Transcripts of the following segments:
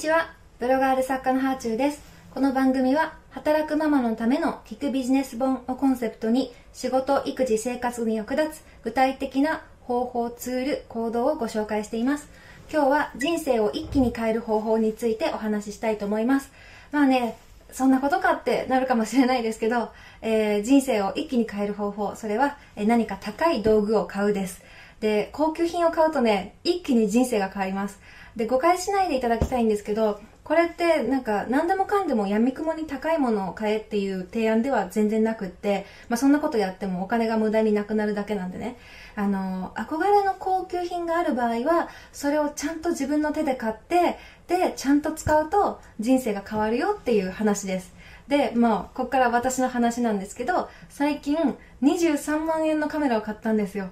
ちは。ブロガール作家のハーチューです。この番組は働くママのための聞くビジネス本をコンセプトに仕事育児生活に役立つ具体的な方法ツール行動をご紹介しています。今日は人生を一気に変える方法についてお話ししたいと思います。まあねそんなことかってなるかもしれないですけど、えー、人生を一気に変える方法それは何か高い道具を買うです。で、高級品を買うとね、一気に人生が変わります。で、誤解しないでいただきたいんですけど、これってなんか何でもかんでも闇雲に高いものを買えっていう提案では全然なくって、まあそんなことやってもお金が無駄になくなるだけなんでね。あの、憧れの高級品がある場合は、それをちゃんと自分の手で買って、で、ちゃんと使うと人生が変わるよっていう話です。で、まあ、ここから私の話なんですけど、最近23万円のカメラを買ったんですよ。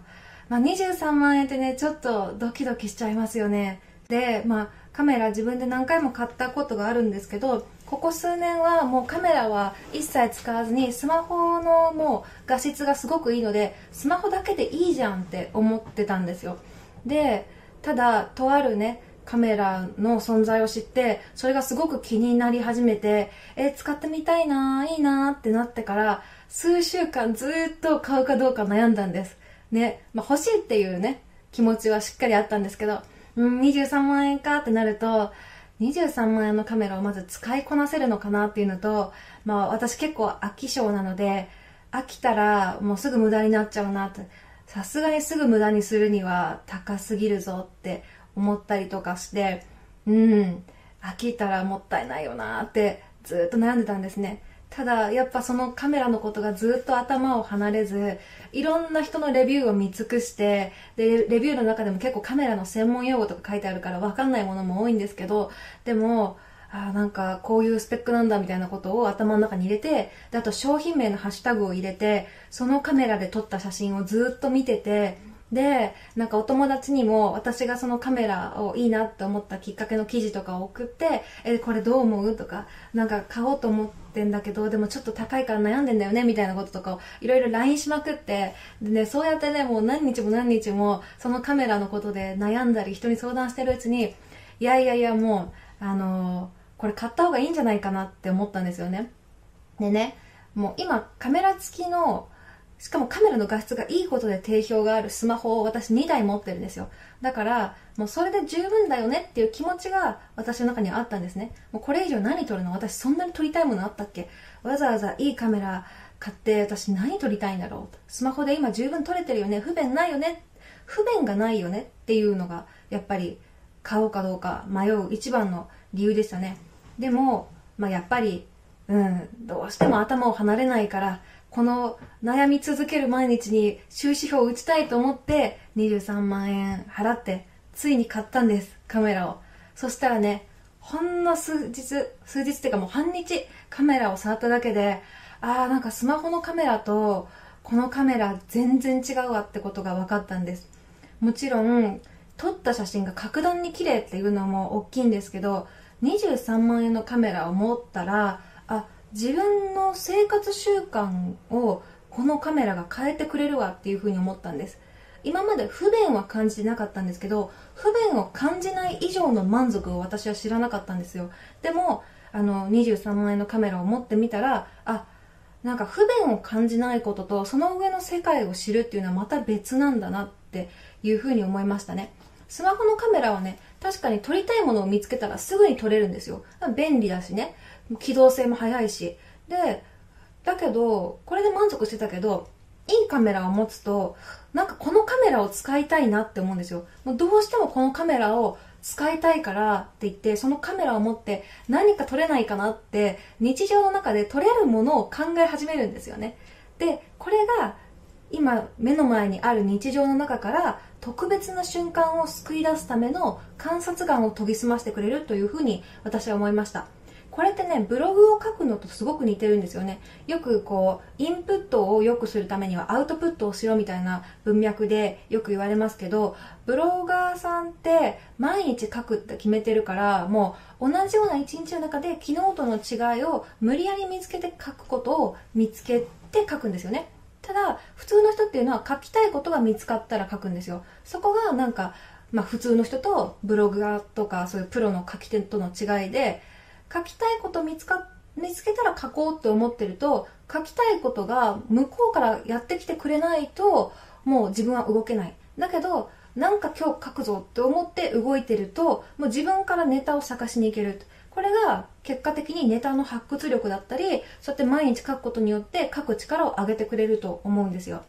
まあ、23万円ってね、ちょっとドキドキしちゃいますよね。で、まあ、カメラ自分で何回も買ったことがあるんですけど、ここ数年はもうカメラは一切使わずにスマホのもう画質がすごくいいのでスマホだけでいいじゃんって思ってたんですよ。でただとあるねカメラの存在を知ってそれがすごく気になり始めてえ使ってみたいないいなってなってから数週間ずっと買うかどうか悩んだんです。ね、まあ、欲しいっていうね、気持ちはしっかりあったんですけど、うん、23万円かってなると、23万円のカメラをまず使いこなせるのかなっていうのと、まあ私結構飽き性なので、飽きたらもうすぐ無駄になっちゃうなって、さすがにすぐ無駄にするには高すぎるぞって思ったりとかして、うん、飽きたらもったいないよなってずっと悩んでたんですね。ただやっぱそのカメラのことがずっと頭を離れずいろんな人のレビューを見尽くしてでレビューの中でも結構カメラの専門用語とか書いてあるから分かんないものも多いんですけどでもあなんかこういうスペックなんだみたいなことを頭の中に入れてであと商品名のハッシュタグを入れてそのカメラで撮った写真をずっと見ててで、なんかお友達にも私がそのカメラをいいなって思ったきっかけの記事とかを送って、え、これどう思うとか、なんか買おうと思ってんだけど、でもちょっと高いから悩んでんだよねみたいなこととかをいろいろ LINE しまくって、でね、そうやってね、もう何日も何日もそのカメラのことで悩んだり人に相談してるうちに、いやいやいやもう、あのー、これ買った方がいいんじゃないかなって思ったんですよね。でね、もう今カメラ付きのしかもカメラの画質がいいことで定評があるスマホを私2台持ってるんですよ。だから、もうそれで十分だよねっていう気持ちが私の中にはあったんですね。もうこれ以上何撮るの？私そんなに撮りたいものあったっけ？わざわざいいカメラ買って私何撮りたいんだろう？スマホで今十分撮れてるよね？不便ないよね？不便がないよねっていうのがやっぱり買おうかどうか迷う一番の理由でしたね。でも、まあ、やっぱり、うん、どうしても頭を離れないからこの悩み続ける毎日に終止符を打ちたいと思って23万円払ってついに買ったんですカメラを。そしたらねほんの数日数日っていうかもう半日カメラを触っただけでああなんかスマホのカメラとこのカメラ全然違うわってことが分かったんです。もちろん撮った写真が格段に綺麗っていうのも大きいんですけど23万円のカメラを持ったら自分の生活習慣をこのカメラが変えてくれるわっていうふうに思ったんです。今まで不便は感じてなかったんですけど不便を感じない以上の満足を私は知らなかったんですよ。でもあの23万円のカメラを持ってみたらあなんか不便を感じないこととその上の世界を知るっていうのはまた別なんだなっていうふうに思いましたね。スマホのカメラはね確かに撮りたいものを見つけたらすぐに撮れるんですよ。便利だしね。機動性も速いし。で、だけど、これで満足してたけど、いいカメラを持つと、なんかこのカメラを使いたいなって思うんですよ。もうどうしてもこのカメラを使いたいからって言って、そのカメラを持って何か撮れないかなって、日常の中で撮れるものを考え始めるんですよね。で、これが今目の前にある日常の中から特別な瞬間を救い出すための観察眼を研ぎ澄ましてくれるというふうに私は思いました。これってねブログを書くのとすごく似てるんですよね。よくこうインプットを良くするためにはアウトプットをしろみたいな文脈でよく言われますけどブロガーさんって毎日書くって決めてるからもう同じような一日の中で昨日との違いを無理やり見つけて書くことを見つけて書くんですよね。ただ普通の人っていうのは書きたいことが見つかったら書くんですよ。そこがなんかまあ普通の人とブログガーとかそういうプロの書き手との違いで、書きたいこと見つか、見つけたら書こうって思ってると、書きたいことが向こうからやってきてくれないと、もう自分は動けない。だけど、なんか今日書くぞって思って動いてると、もう自分からネタを探しに行ける。これが結果的にネタの発掘力だったり、そうやって毎日書くことによって書く力を上げてくれると思うんですよ。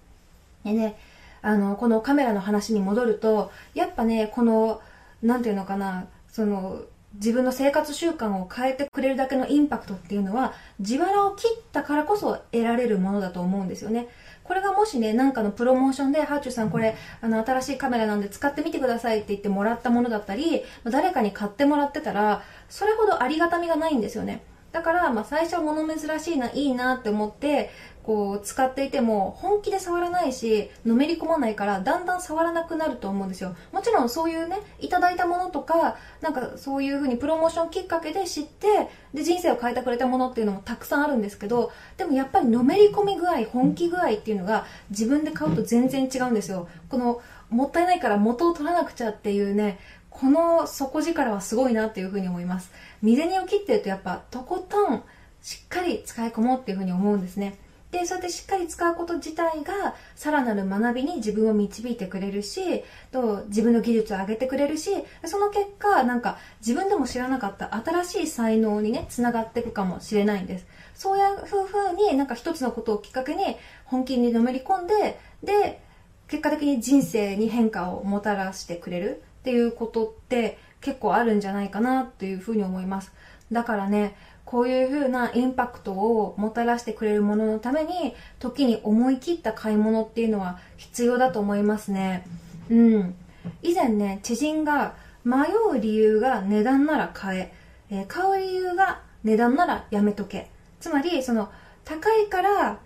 でね、あの、このカメラの話に戻ると、やっぱね、この、なんていうのかな、その、自分の生活習慣を変えてくれるだけのインパクトっていうのは自腹を切ったからこそ得られるものだと思うんですよね。これがもしね、なんかのプロモーションで、ハーチューさんこれ、あの、新しいカメラなんで使ってみてくださいって言ってもらったものだったり、誰かに買ってもらってたら、それほどありがたみがないんですよね。だから、まあ、最初は物珍しいな、いいなって思って、こう、使っていても、本気で触らないし、のめり込まないから、だんだん触らなくなると思うんですよ。もちろん、そういうね、いただいたものとか、なんか、そういう風にプロモーションきっかけで知って、で、人生を変えてくれたものっていうのもたくさんあるんですけど、でもやっぱりのめり込み具合、本気具合っていうのが、自分で買うと全然違うんですよ。この、もったいないから元を取らなくちゃっていうね、この底力はすごいなっていうふうに思います。身銭を切ってるとやっぱとことんしっかり使い込もうっていうふうに思うんですね。で、そうやってしっかり使うこと自体がさらなる学びに自分を導いてくれるし、と自分の技術を上げてくれるし、その結果、なんか自分でも知らなかった新しい才能にね、つながっていくかもしれないんです。そういうふうになんか一つのことをきっかけに本気にのめり込んで、で、結果的に人生に変化をもたらしてくれるっていうことって結構あるんじゃないかなっていうふうに思います。だからね、こういう風なインパクトをもたらしてくれるもののために、時に思い切った買い物っていうのは必要だと思いますね。うん。以前ね、知人が迷う理由が値段なら買え、えー、買う理由が値段ならやめとけ。つまり、その、高いから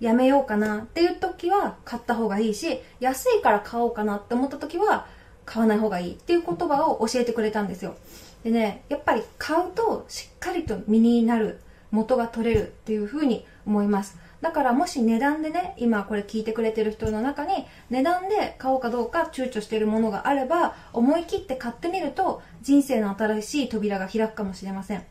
やめようかなっていう時は買った方がいいし、安いから買おうかなって思った時は買わない方がいいっていう言葉を教えてくれたんですよ。でね、やっぱり買うとしっかりと身になる、元が取れるっていうふうに思います。だからもし値段でね、今これ聞いてくれてる人の中に値段で買おうかどうか躊躇しているものがあれば、思い切って買ってみると人生の新しい扉が開くかもしれません。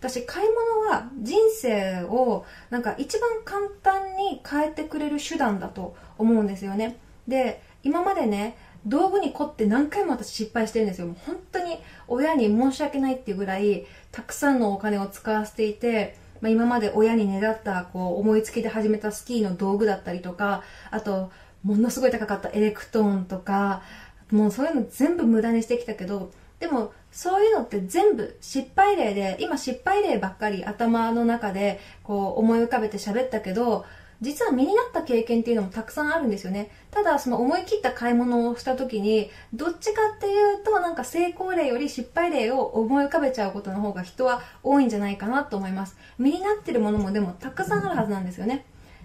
私、買い物は人生をなんか一番簡単に変えてくれる手段だと思うんですよね。で、今までね、道具に凝って何回も私失敗してるんですよ。もう本当に親に申し訳ないっていうぐらい、たくさんのお金を使わせていて、まあ、今まで親にねだったこう思いつきで始めたスキーの道具だったりとか、あと、ものすごい高かったエレクトーンとか、もうそういうの全部無駄にしてきたけど、でもそういうのって全部失敗例で、今失敗例ばっかり頭の中でこう思い浮かべて喋ったけど、実は身になった経験っていうのもたくさんあるんですよね。ただ、その思い切った買い物をした時に、どっちかっていうと、なんか成功例より失敗例を思い浮かべちゃうことの方が人は多いんじゃないかなと思います。身になってるものもでもたくさんあるはずなんですよね。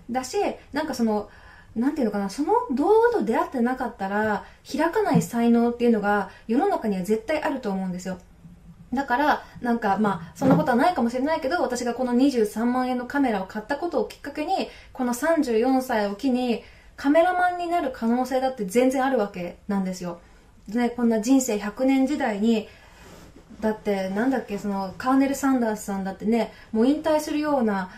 だし、なんかその、なんていうのかな、その道具と出会ってなかったら、開かない才能っていうのが世の中には絶対あると思うんですよ。だから、なんか、まあ、そんなことはないかもしれないけど、私がこの23万円のカメラを買ったことをきっかけに、この34歳を機に、カメラマンになる可能性だって全然あるわけなんですよ。ね、こんな人生100年時代に、だって、なんだっけ、その、カーネル・サンダースさんだってね、もう引退するような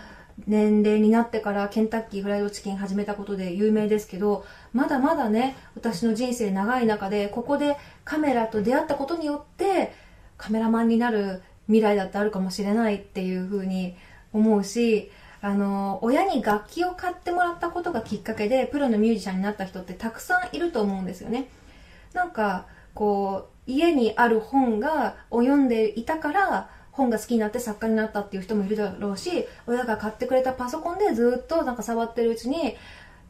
年齢になってからケンタッキーフライドチキン始めたことで有名ですけど、まだまだね、私の人生長い中で、ここでカメラと出会ったことによって、カメラマンになる未来だってあるかもしれないっていうふうに思うし、あの、親に楽器を買ってもらったことがきっかけで、プロのミュージシャンになった人ってたくさんいると思うんですよね。なんか、こう、家にある本が、を読んでいたから、本が好きになって作家になったっていう人もいるだろうし、親が買ってくれたパソコンでずっとなんか触ってるうちに、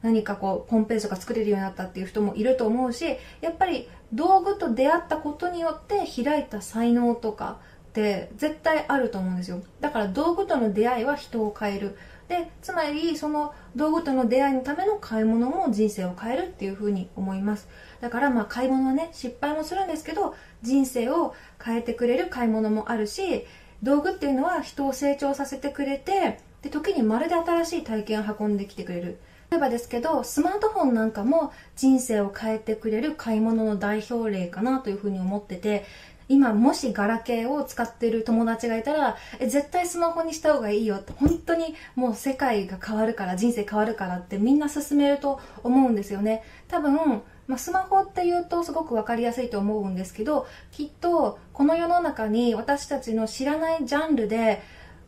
何かこう、ホームページとか作れるようになったっていう人もいると思うし、やっぱり道具と出会ったことによって開いた才能とかって絶対あると思うんですよ。だから道具との出会いは人を変える。で、つまりその道具との出会いのための買い物も人生を変えるっていうふうに思います。だからまあ買い物はね、失敗もするんですけど、人生を変えてくれる買い物もあるし、道具っていうのは人を成長させてくれて、で、時にまるで新しい体験を運んできてくれる。例えばですけど、スマートフォンなんかも人生を変えてくれる買い物の代表例かなというふうに思ってて、今もしガラケーを使ってる友達がいたら、え、絶対スマホにした方がいいよって、本当にもう世界が変わるから、人生変わるからってみんな勧めると思うんですよね。多分、まあ、スマホって言うとすごく分かりやすいと思うんですけど、きっとこの世の中に私たちの知らないジャンルで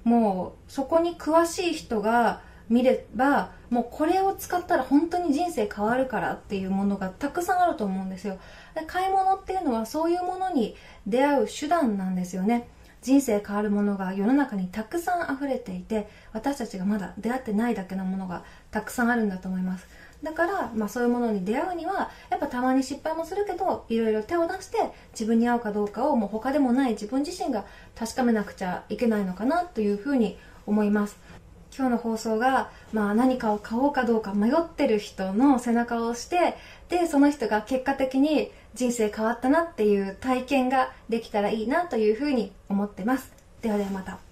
もうそこに詳しい人が見ればもうこれを使ったら本当に人生変わるからっていうものがたくさんあると思うんですよ。買い物っていうのはそういうものに出会う手段なんですよね。人生変わるものが世の中にたくさん溢れていて私たちがまだ出会ってないだけのものがたくさんあるんだと思います。だから、まあ、そういうものに出会うにはやっぱたまに失敗もするけどいろいろ手を出して自分に合うかどうかをもう他でもない自分自身が確かめなくちゃいけないのかなというふうに思います。今日の放送が、まあ、何かを買おうかどうか迷ってる人の背中を押してでその人が結果的に人生変わったなっていう体験ができたらいいなというふうに思ってます。ではではまた。